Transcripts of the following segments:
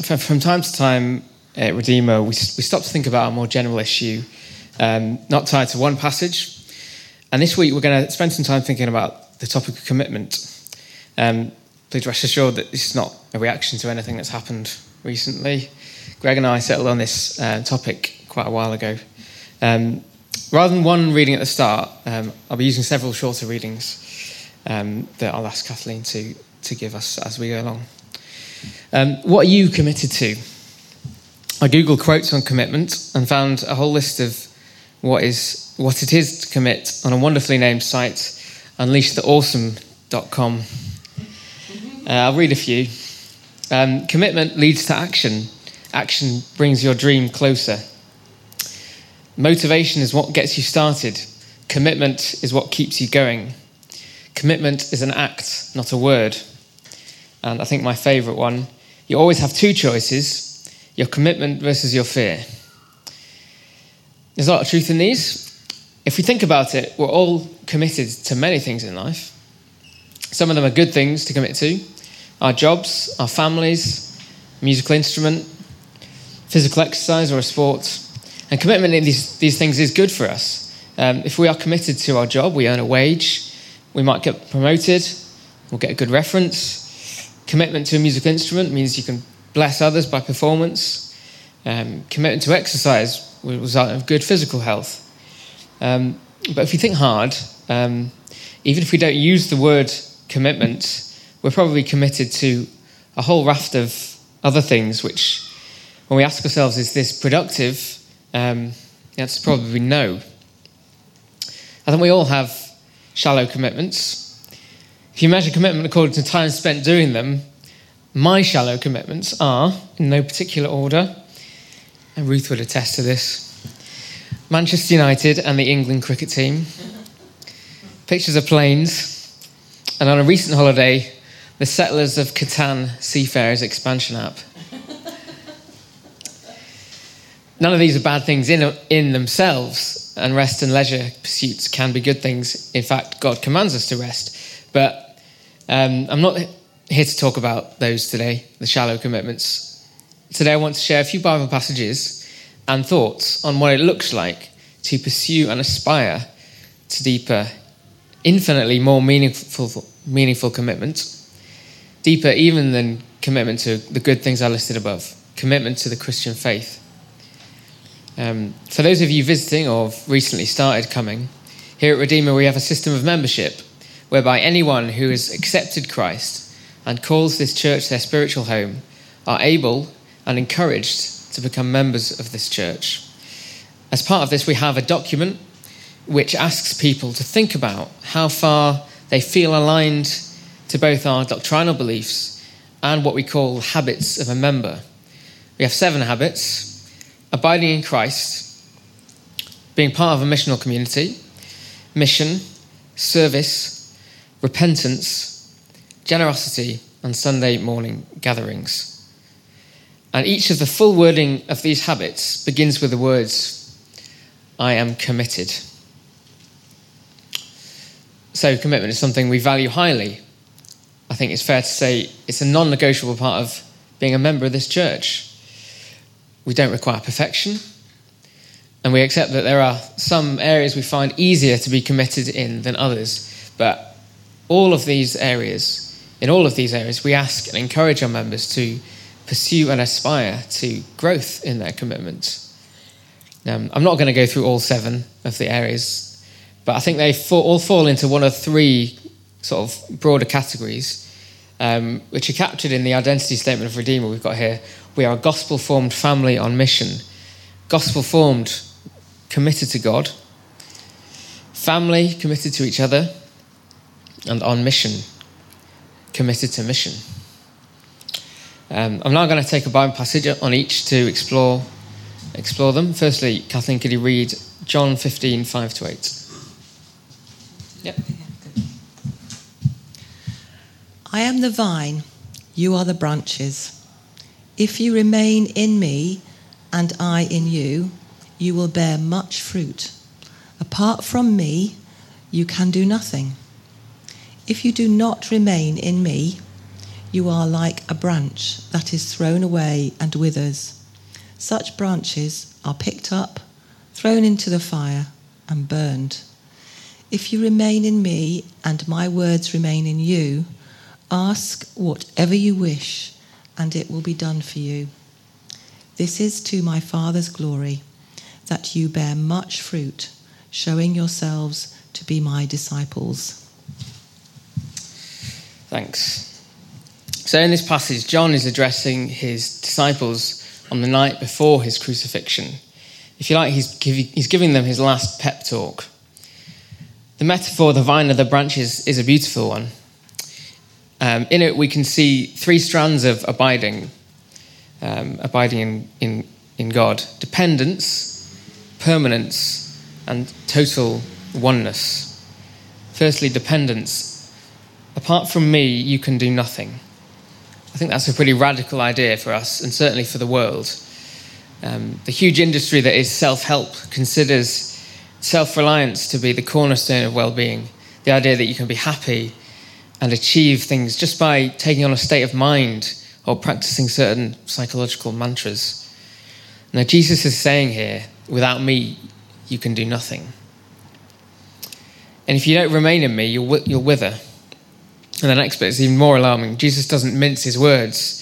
from time to time at Redeemer, we, we stop to think about a more general issue, um, not tied to one passage. And this week, we're going to spend some time thinking about the topic of commitment. Um, please rest assured that this is not a reaction to anything that's happened recently. Greg and I settled on this uh, topic quite a while ago. Um, rather than one reading at the start, um, I'll be using several shorter readings um, that I'll ask Kathleen to, to give us as we go along. Um, what are you committed to? I googled quotes on commitment and found a whole list of what is what it is to commit on a wonderfully named site, unleashtheawesome.com. Uh, I'll read a few. Um, commitment leads to action. Action brings your dream closer. Motivation is what gets you started. Commitment is what keeps you going. Commitment is an act, not a word. And I think my favourite one you always have two choices your commitment versus your fear. There's a lot of truth in these. If we think about it, we're all committed to many things in life. Some of them are good things to commit to our jobs, our families, musical instrument, physical exercise, or a sport. And commitment in these, these things is good for us. Um, if we are committed to our job, we earn a wage, we might get promoted, we'll get a good reference. Commitment to a musical instrument means you can bless others by performance. Um, commitment to exercise will result in good physical health. Um, but if you think hard, um, even if we don't use the word commitment, we're probably committed to a whole raft of other things which, when we ask ourselves, is this productive? Um, is probably no. I think we all have shallow commitments. If you measure commitment according to time spent doing them, my shallow commitments are, in no particular order, and Ruth would attest to this Manchester United and the England cricket team, pictures of planes, and on a recent holiday, the Settlers of Catan Seafarers expansion app. None of these are bad things in, in themselves, and rest and leisure pursuits can be good things. In fact, God commands us to rest. But um, I'm not here to talk about those today, the shallow commitments. Today, I want to share a few Bible passages and thoughts on what it looks like to pursue and aspire to deeper, infinitely more meaningful, meaningful commitment, deeper even than commitment to the good things I listed above, commitment to the Christian faith. Um, for those of you visiting or recently started coming, here at Redeemer we have a system of membership whereby anyone who has accepted Christ and calls this church their spiritual home are able and encouraged to become members of this church. As part of this, we have a document which asks people to think about how far they feel aligned to both our doctrinal beliefs and what we call habits of a member. We have seven habits abiding in Christ, being part of a missional community, mission, service, repentance, generosity, and Sunday morning gatherings. And each of the full wording of these habits begins with the words, I am committed. So, commitment is something we value highly. I think it's fair to say it's a non negotiable part of being a member of this church. We don't require perfection, and we accept that there are some areas we find easier to be committed in than others. But all of these areas in all of these areas, we ask and encourage our members to pursue and aspire to growth in their commitment. Um, I'm not going to go through all seven of the areas, but I think they fall, all fall into one of three sort of broader categories, um, which are captured in the identity statement of Redeemer we've got here. We are a gospel formed family on mission, gospel formed, committed to God, family committed to each other, and on mission committed to mission. Um, I'm now going to take a Bible passage on each to explore explore them. Firstly, Kathleen, could you read John 15, 5 to 8? Yep. I am the vine, you are the branches. If you remain in me and I in you, you will bear much fruit. Apart from me, you can do nothing. If you do not remain in me, you are like a branch that is thrown away and withers. Such branches are picked up, thrown into the fire, and burned. If you remain in me and my words remain in you, ask whatever you wish, and it will be done for you. This is to my Father's glory, that you bear much fruit, showing yourselves to be my disciples. Thanks. So, in this passage, John is addressing his disciples on the night before his crucifixion. If you like, he's, giving, he's giving them his last pep talk. The metaphor, the vine of the branches, is a beautiful one. Um, in it, we can see three strands of abiding, um, abiding in, in, in God dependence, permanence, and total oneness. Firstly, dependence. Apart from me, you can do nothing. I think that's a pretty radical idea for us and certainly for the world. Um, the huge industry that is self help considers self reliance to be the cornerstone of well being. The idea that you can be happy and achieve things just by taking on a state of mind or practicing certain psychological mantras. Now, Jesus is saying here, without me, you can do nothing. And if you don't remain in me, you'll, you'll wither. And the next bit is even more alarming. Jesus doesn't mince his words.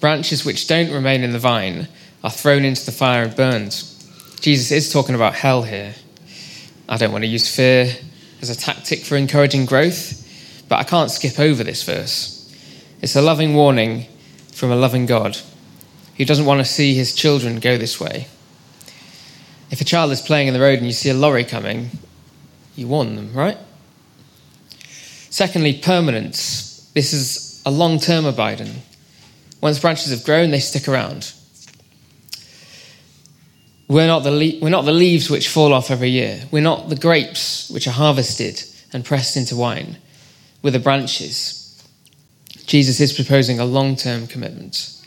Branches which don't remain in the vine are thrown into the fire and burned. Jesus is talking about hell here. I don't want to use fear as a tactic for encouraging growth, but I can't skip over this verse. It's a loving warning from a loving God who doesn't want to see his children go this way. If a child is playing in the road and you see a lorry coming, you warn them, right? Secondly, permanence. This is a long term abiding. Once branches have grown, they stick around. We're not, the le- we're not the leaves which fall off every year. We're not the grapes which are harvested and pressed into wine. We're the branches. Jesus is proposing a long term commitment.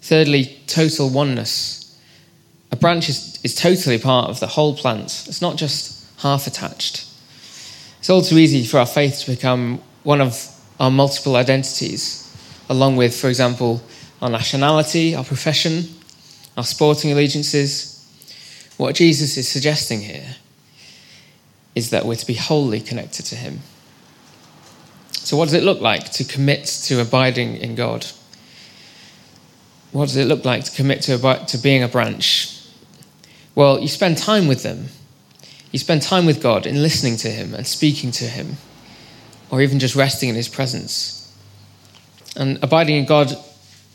Thirdly, total oneness. A branch is, is totally part of the whole plant, it's not just half attached. It's all too easy for our faith to become one of our multiple identities, along with, for example, our nationality, our profession, our sporting allegiances. What Jesus is suggesting here is that we're to be wholly connected to Him. So, what does it look like to commit to abiding in God? What does it look like to commit to, to being a branch? Well, you spend time with them you spend time with God in listening to Him and speaking to Him, or even just resting in His presence. And abiding in God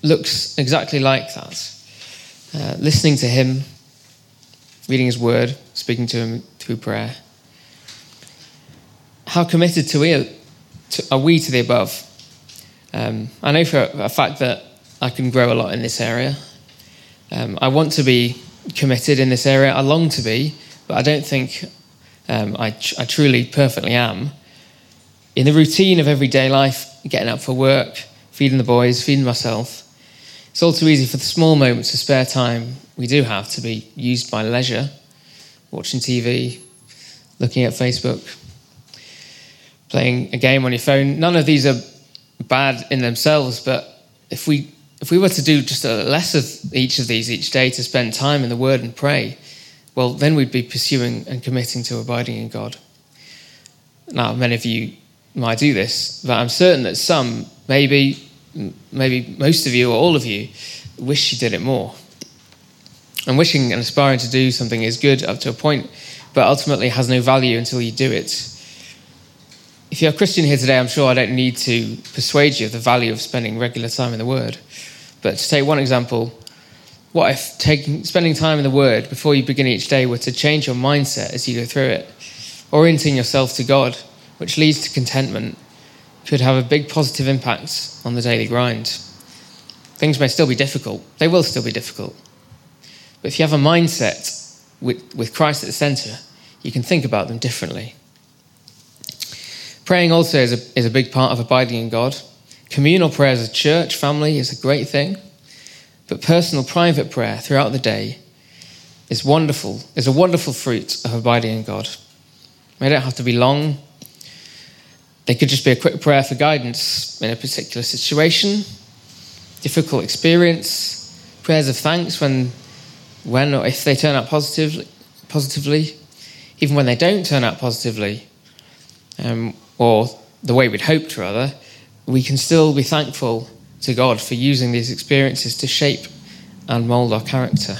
looks exactly like that uh, listening to Him, reading His Word, speaking to Him through prayer. How committed to we, to, are we to the above? Um, I know for a, fact that I can grow a lot in this area. Um, I want to be committed in this area. I long to be, but I don't think um, I, tr- I truly perfectly am. In the routine of everyday life, getting up for work, feeding the boys, feeding myself, it's all too easy for the small moments of spare time we do have to be used by leisure, watching TV, looking at Facebook, playing a game on your phone. None of these are bad in themselves, but if we if we were to do just a less of each of these each day to spend time in the Word and pray, well, then we'd be pursuing and committing to abiding in God. Now, many of you might do this, but I'm certain that some, maybe, maybe most of you or all of you, wish you did it more. And wishing and aspiring to do something is good up to a point, but ultimately has no value until you do it. If you're a Christian here today, I'm sure I don't need to persuade you of the value of spending regular time in the Word. But to take one example, what if taking, spending time in the Word before you begin each day were to change your mindset as you go through it? Orienting yourself to God, which leads to contentment, could have a big positive impact on the daily grind. Things may still be difficult, they will still be difficult. But if you have a mindset with, with Christ at the centre, you can think about them differently. Praying also is a, is a big part of abiding in God. Communal prayer as a church family is a great thing. But personal, private prayer throughout the day is wonderful, is a wonderful fruit of abiding in God. They don't have to be long. They could just be a quick prayer for guidance in a particular situation, difficult experience, prayers of thanks when, when or if they turn out positively, positively even when they don't turn out positively, um, or the way we'd hoped, rather, we can still be thankful to God for using these experiences to shape and mould our character.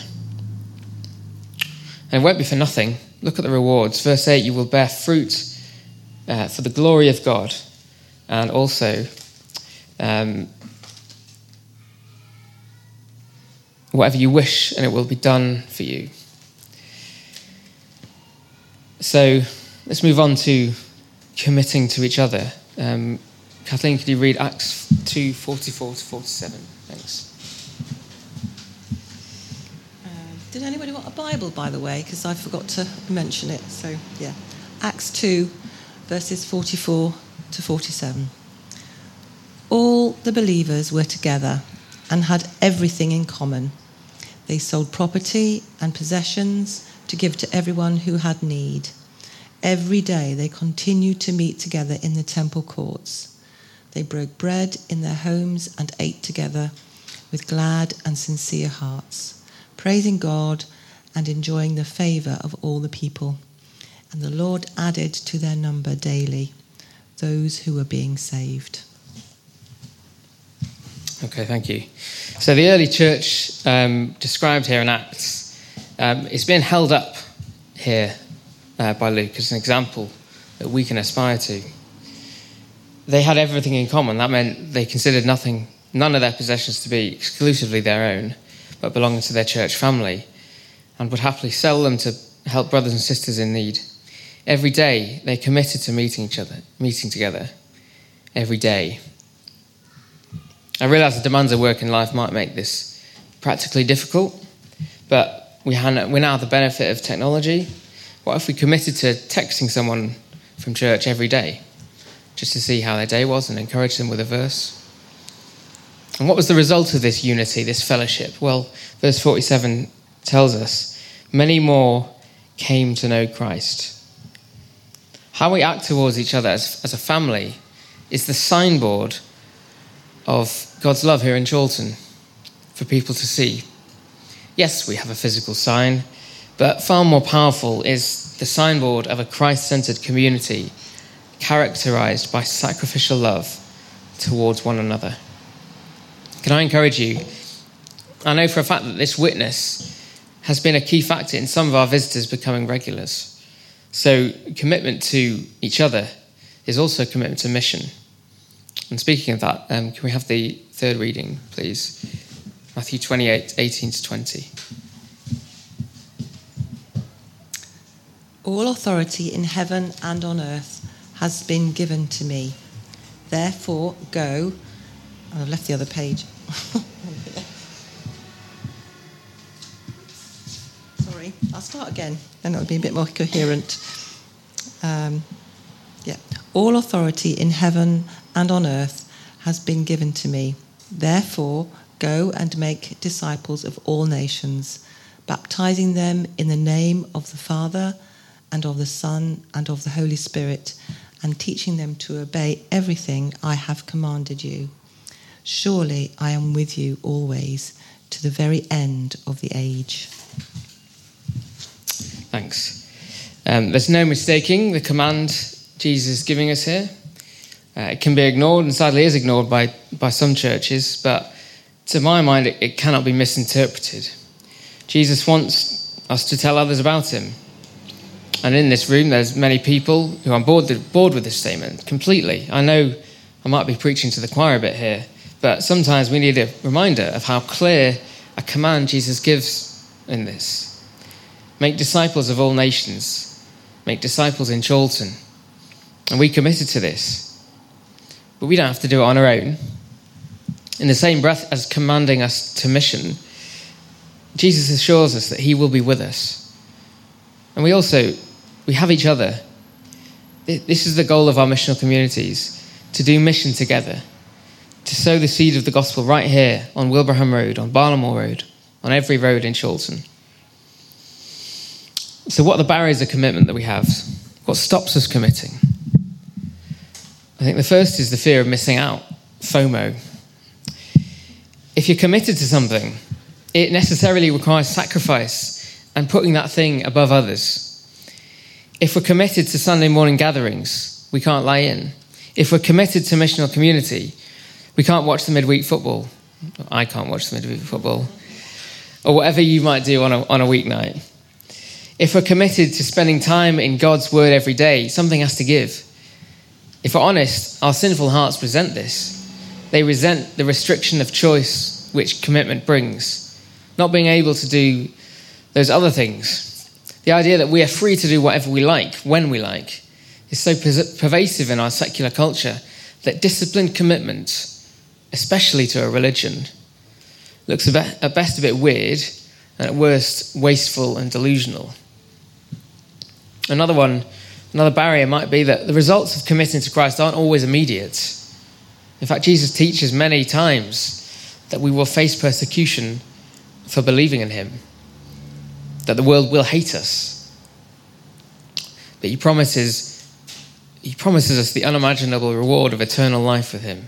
And it won't be for nothing. Look at the rewards. Verse 8 you will bear fruit uh, for the glory of God, and also um, whatever you wish, and it will be done for you. So let's move on to committing to each other. Um, Kathleen, could you read Acts 2 44 to 47? Thanks. Uh, did anybody want a Bible, by the way? Because I forgot to mention it. So, yeah. Acts 2, verses 44 to 47. All the believers were together and had everything in common. They sold property and possessions to give to everyone who had need. Every day they continued to meet together in the temple courts. They broke bread in their homes and ate together with glad and sincere hearts, praising God and enjoying the favor of all the people. And the Lord added to their number daily those who were being saved. Okay, thank you. So the early church um, described here in Acts um, is being held up here uh, by Luke as an example that we can aspire to. They had everything in common. That meant they considered nothing, none of their possessions to be exclusively their own, but belonging to their church family, and would happily sell them to help brothers and sisters in need. Every day they committed to meeting each other, meeting together. Every day. I realise the demands of work in life might make this practically difficult, but we, we now have the benefit of technology. What if we committed to texting someone from church every day just to see how their day was and encourage them with a verse? And what was the result of this unity, this fellowship? Well, verse 47 tells us many more came to know Christ. How we act towards each other as, as a family is the signboard of God's love here in Chorlton for people to see. Yes, we have a physical sign, but far more powerful is the signboard of a Christ centered community characterized by sacrificial love towards one another. Can I encourage you? I know for a fact that this witness has been a key factor in some of our visitors becoming regulars. So, commitment to each other is also a commitment to mission. And speaking of that, um, can we have the third reading, please? Matthew 28 18 to 20. All authority in heaven and on earth has been given to me. Therefore, go. Oh, I've left the other page. Sorry, I'll start again, then it'll be a bit more coherent. Um, yeah. All authority in heaven and on earth has been given to me. Therefore, go and make disciples of all nations, baptizing them in the name of the Father and of the Son and of the Holy Spirit, and teaching them to obey everything I have commanded you. Surely I am with you always to the very end of the age. Thanks. Um, there's no mistaking the command Jesus is giving us here. Uh, it can be ignored, and sadly is ignored by, by some churches, but to my mind, it, it cannot be misinterpreted. Jesus wants us to tell others about him. And in this room, there's many people who are bored, bored with this statement completely. I know I might be preaching to the choir a bit here, but sometimes we need a reminder of how clear a command Jesus gives in this. Make disciples of all nations, make disciples in Chorlton. And we committed to this. But we don't have to do it on our own. In the same breath as commanding us to mission, Jesus assures us that he will be with us. And we also we have each other. This is the goal of our missional communities to do mission together, to sow the seed of the gospel right here on Wilbraham Road, on Barlow Moor Road, on every road in Chorlton. So, what are the barriers of commitment that we have? What stops us committing? I think the first is the fear of missing out, FOMO. If you're committed to something, it necessarily requires sacrifice and putting that thing above others. If we're committed to Sunday morning gatherings, we can't lie in. If we're committed to missional community, we can't watch the midweek football. I can't watch the midweek football. Or whatever you might do on a, on a weeknight. If we're committed to spending time in God's word every day, something has to give. If we're honest, our sinful hearts resent this. They resent the restriction of choice which commitment brings. Not being able to do those other things. The idea that we are free to do whatever we like, when we like, is so pervasive in our secular culture that disciplined commitment, especially to a religion, looks at best a bit weird and at worst wasteful and delusional. Another one, another barrier might be that the results of committing to Christ aren't always immediate. In fact, Jesus teaches many times that we will face persecution for believing in him, that the world will hate us. But he promises, he promises us the unimaginable reward of eternal life with him.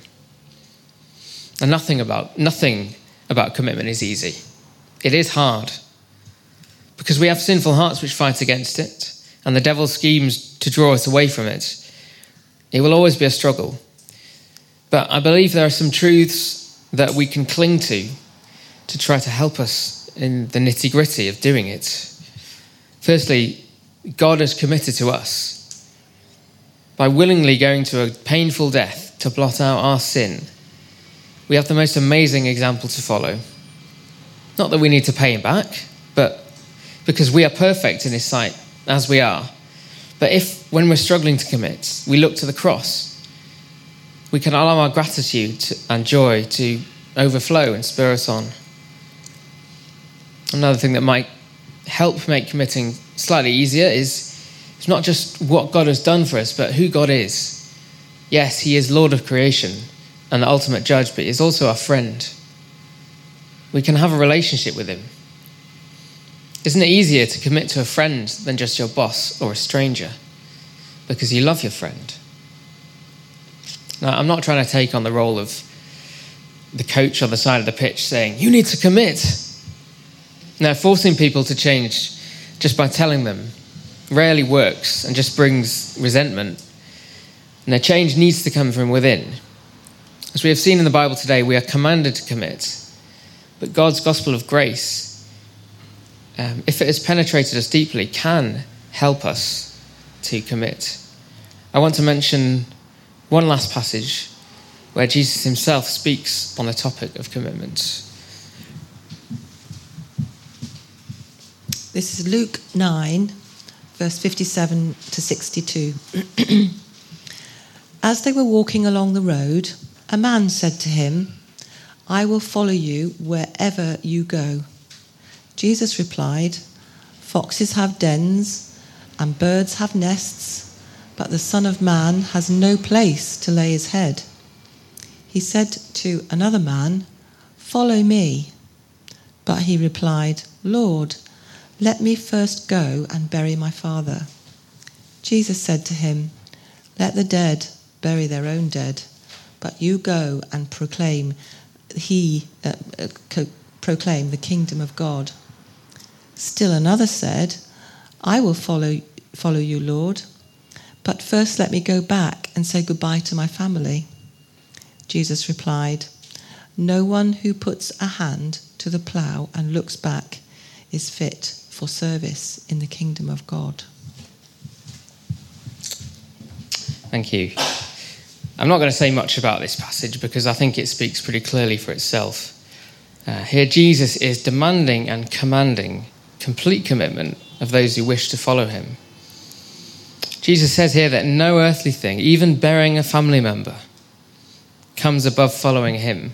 And nothing about, nothing about commitment is easy. It is hard because we have sinful hearts which fight against it, and the devil schemes to draw us away from it. It will always be a struggle. But I believe there are some truths that we can cling to to try to help us in the nitty gritty of doing it. Firstly, God has committed to us by willingly going to a painful death to blot out our sin. We have the most amazing example to follow. Not that we need to pay him back, but because we are perfect in his sight as we are. But if, when we're struggling to commit, we look to the cross, we can allow our gratitude and joy to overflow and spur us on. Another thing that might help make committing slightly easier is it's not just what God has done for us, but who God is. Yes, He is Lord of creation and the ultimate judge, but He's also our friend. We can have a relationship with Him. Isn't it easier to commit to a friend than just your boss or a stranger? Because you love your friend. Now, I'm not trying to take on the role of the coach on the side of the pitch saying, You need to commit. Now, forcing people to change just by telling them rarely works and just brings resentment. Now, change needs to come from within. As we have seen in the Bible today, we are commanded to commit. But God's gospel of grace, um, if it has penetrated us deeply, can help us to commit. I want to mention one last passage where Jesus himself speaks on the topic of commitment. This is Luke 9, verse 57 to 62. As they were walking along the road, a man said to him, I will follow you wherever you go. Jesus replied, Foxes have dens, and birds have nests, but the Son of Man has no place to lay his head. He said to another man, Follow me. But he replied, Lord, let me first go and bury my father. Jesus said to him, Let the dead bury their own dead, but you go and proclaim he uh, uh, co- proclaim the kingdom of God. Still another said, I will follow follow you, Lord, but first let me go back and say goodbye to my family. Jesus replied, No one who puts a hand to the plough and looks back is fit for service in the kingdom of God. Thank you. I'm not going to say much about this passage because I think it speaks pretty clearly for itself. Uh, here, Jesus is demanding and commanding complete commitment of those who wish to follow him. Jesus says here that no earthly thing, even burying a family member, comes above following him.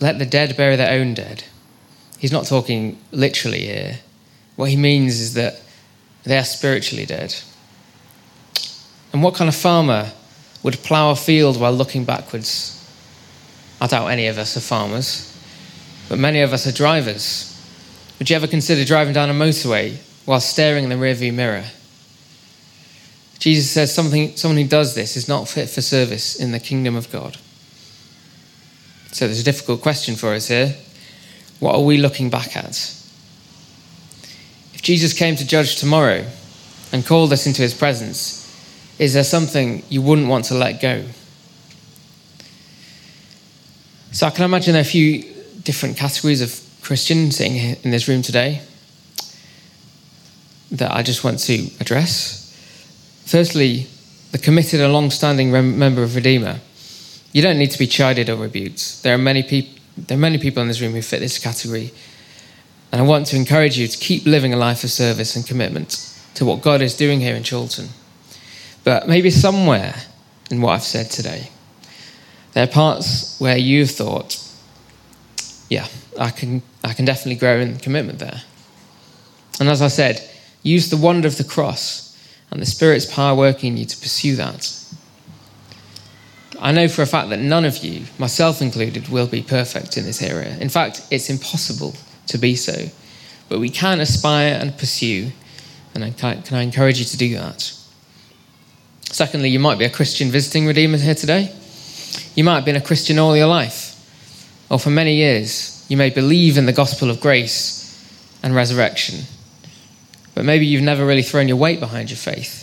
Let the dead bury their own dead he's not talking literally here. What he means is that they are spiritually dead. And what kind of farmer would plough a field while looking backwards? I doubt any of us are farmers, but many of us are drivers. Would you ever consider driving down a motorway while staring in the rearview mirror? Jesus says something, someone who does this is not fit for service in the kingdom of God. So there's a difficult question for us here. What are we looking back at? If Jesus came to judge tomorrow and called us into his presence, is there something you wouldn't want to let go? So I can imagine there are a few different categories of Christian sitting in this room today that I just want to address. Firstly, the committed and long standing member of Redeemer. You don't need to be chided or rebuked. There are many people. There are many people in this room who fit this category. And I want to encourage you to keep living a life of service and commitment to what God is doing here in Chorlton. But maybe somewhere in what I've said today, there are parts where you've thought, yeah, I can, I can definitely grow in commitment there. And as I said, use the wonder of the cross and the Spirit's power working in you to pursue that. I know for a fact that none of you, myself included, will be perfect in this area. In fact, it's impossible to be so. But we can aspire and pursue, and I can, can I encourage you to do that? Secondly, you might be a Christian visiting Redeemer here today. You might have been a Christian all your life, or for many years. You may believe in the gospel of grace and resurrection, but maybe you've never really thrown your weight behind your faith.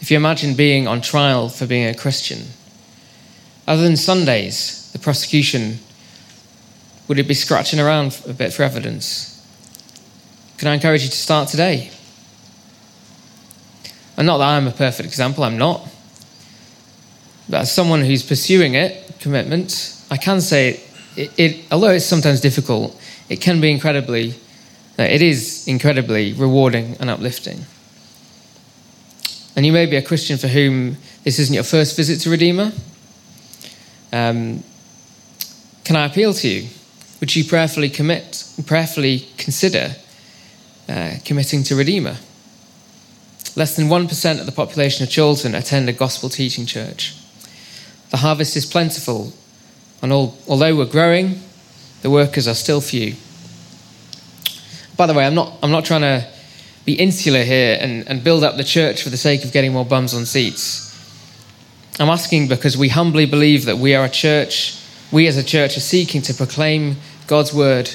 If you imagine being on trial for being a Christian, other than Sundays, the prosecution, would it be scratching around a bit for evidence? Can I encourage you to start today? And not that I'm a perfect example, I'm not. But as someone who's pursuing it, commitment, I can say it, it although it's sometimes difficult, it can be incredibly it is incredibly rewarding and uplifting. And you may be a Christian for whom this isn't your first visit to Redeemer. Um, can I appeal to you? Would you prayerfully commit, prayerfully consider uh, committing to Redeemer? Less than 1% of the population of Chorlton attend a gospel teaching church. The harvest is plentiful, and all, although we're growing, the workers are still few by the way, I'm not, I'm not trying to be insular here and, and build up the church for the sake of getting more bums on seats. I'm asking because we humbly believe that we are a church, we as a church are seeking to proclaim God's word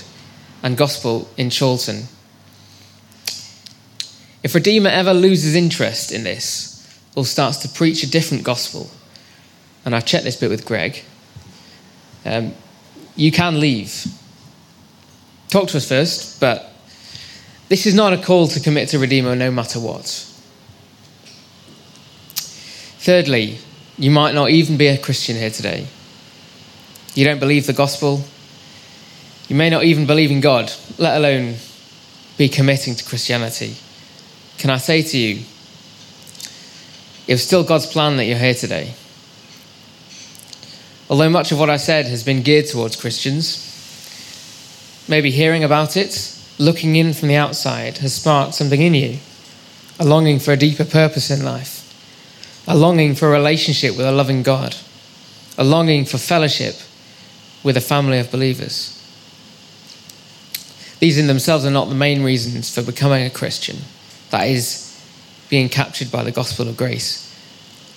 and gospel in Chorlton. If Redeemer ever loses interest in this or starts to preach a different gospel, and I've checked this bit with Greg, um, you can leave. Talk to us first, but this is not a call to commit to Redeemer no matter what. Thirdly, you might not even be a Christian here today. You don't believe the gospel. You may not even believe in God, let alone be committing to Christianity. Can I say to you, it was still God's plan that you're here today. Although much of what I said has been geared towards Christians, maybe hearing about it looking in from the outside has sparked something in you a longing for a deeper purpose in life, a longing for a relationship with a loving God, a longing for fellowship with a family of believers. These in themselves are not the main reasons for becoming a Christian. That is being captured by the gospel of grace.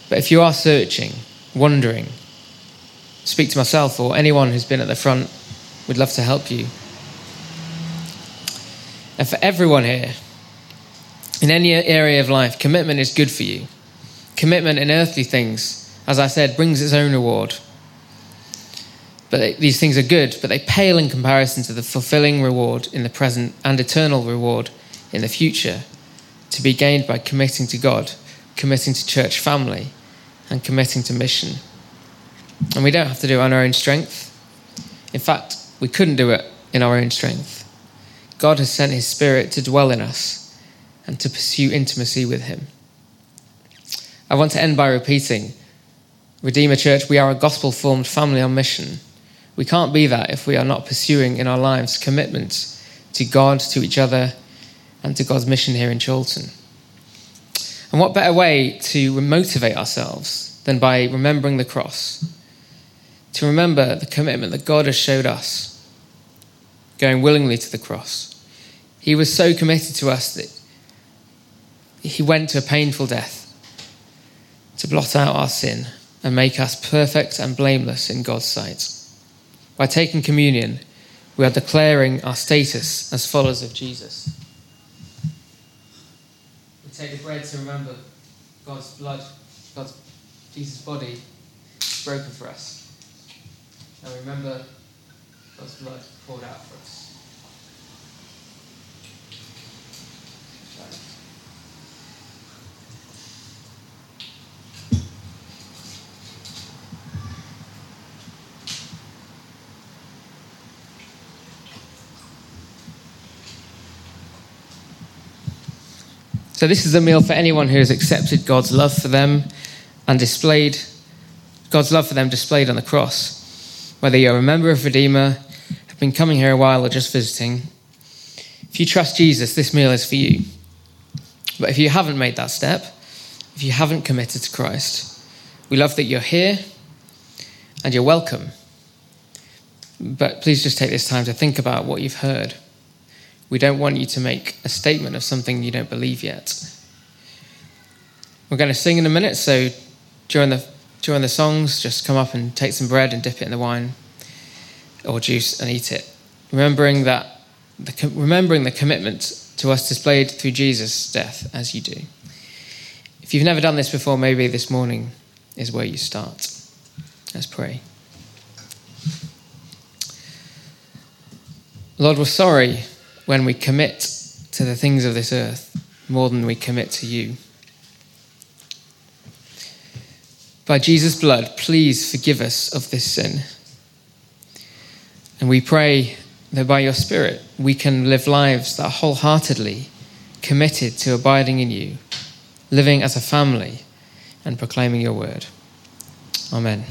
But if you are searching, wondering, speak to myself or anyone who's been at the front, we'd love to help you and for everyone here, in any area of life, commitment is good for you. Commitment in earthly things, as I said, brings its own reward. But these things are good, but they pale in comparison to the fulfilling reward in the present and eternal reward in the future to be gained by committing to God, committing to church family, and committing to mission. And we don't have to do it on our own strength. In fact, we couldn't do it in our own strength. God has sent his spirit to dwell in us and to pursue intimacy with him. I want to end by repeating Redeemer Church, we are a gospel formed family on mission. We can't be that if we are not pursuing in our lives commitment to God, to each other, and to God's mission here in Chorlton. And what better way to motivate ourselves than by remembering the cross? To remember the commitment that God has showed us going willingly to the cross. He was so committed to us that he went to a painful death to blot out our sin and make us perfect and blameless in God's sight. By taking communion, we are declaring our status as followers of Jesus. We take the bread to remember God's blood, God's Jesus' body broken for us. And remember God's blood poured out for us. So, this is a meal for anyone who has accepted God's love for them and displayed God's love for them displayed on the cross. Whether you're a member of Redeemer, have been coming here a while, or just visiting, if you trust Jesus, this meal is for you. But if you haven't made that step, if you haven't committed to Christ, we love that you're here and you're welcome. But please just take this time to think about what you've heard. We don't want you to make a statement of something you don't believe yet. We're going to sing in a minute, so during the, during the songs, just come up and take some bread and dip it in the wine or juice and eat it. Remembering that, the, remembering the commitment to us displayed through Jesus' death as you do. If you've never done this before, maybe this morning is where you start. Let's pray. Lord, we're sorry when we commit to the things of this earth more than we commit to you. By Jesus' blood, please forgive us of this sin. And we pray that by your Spirit, we can live lives that are wholeheartedly committed to abiding in you, living as a family, and proclaiming your word. Amen.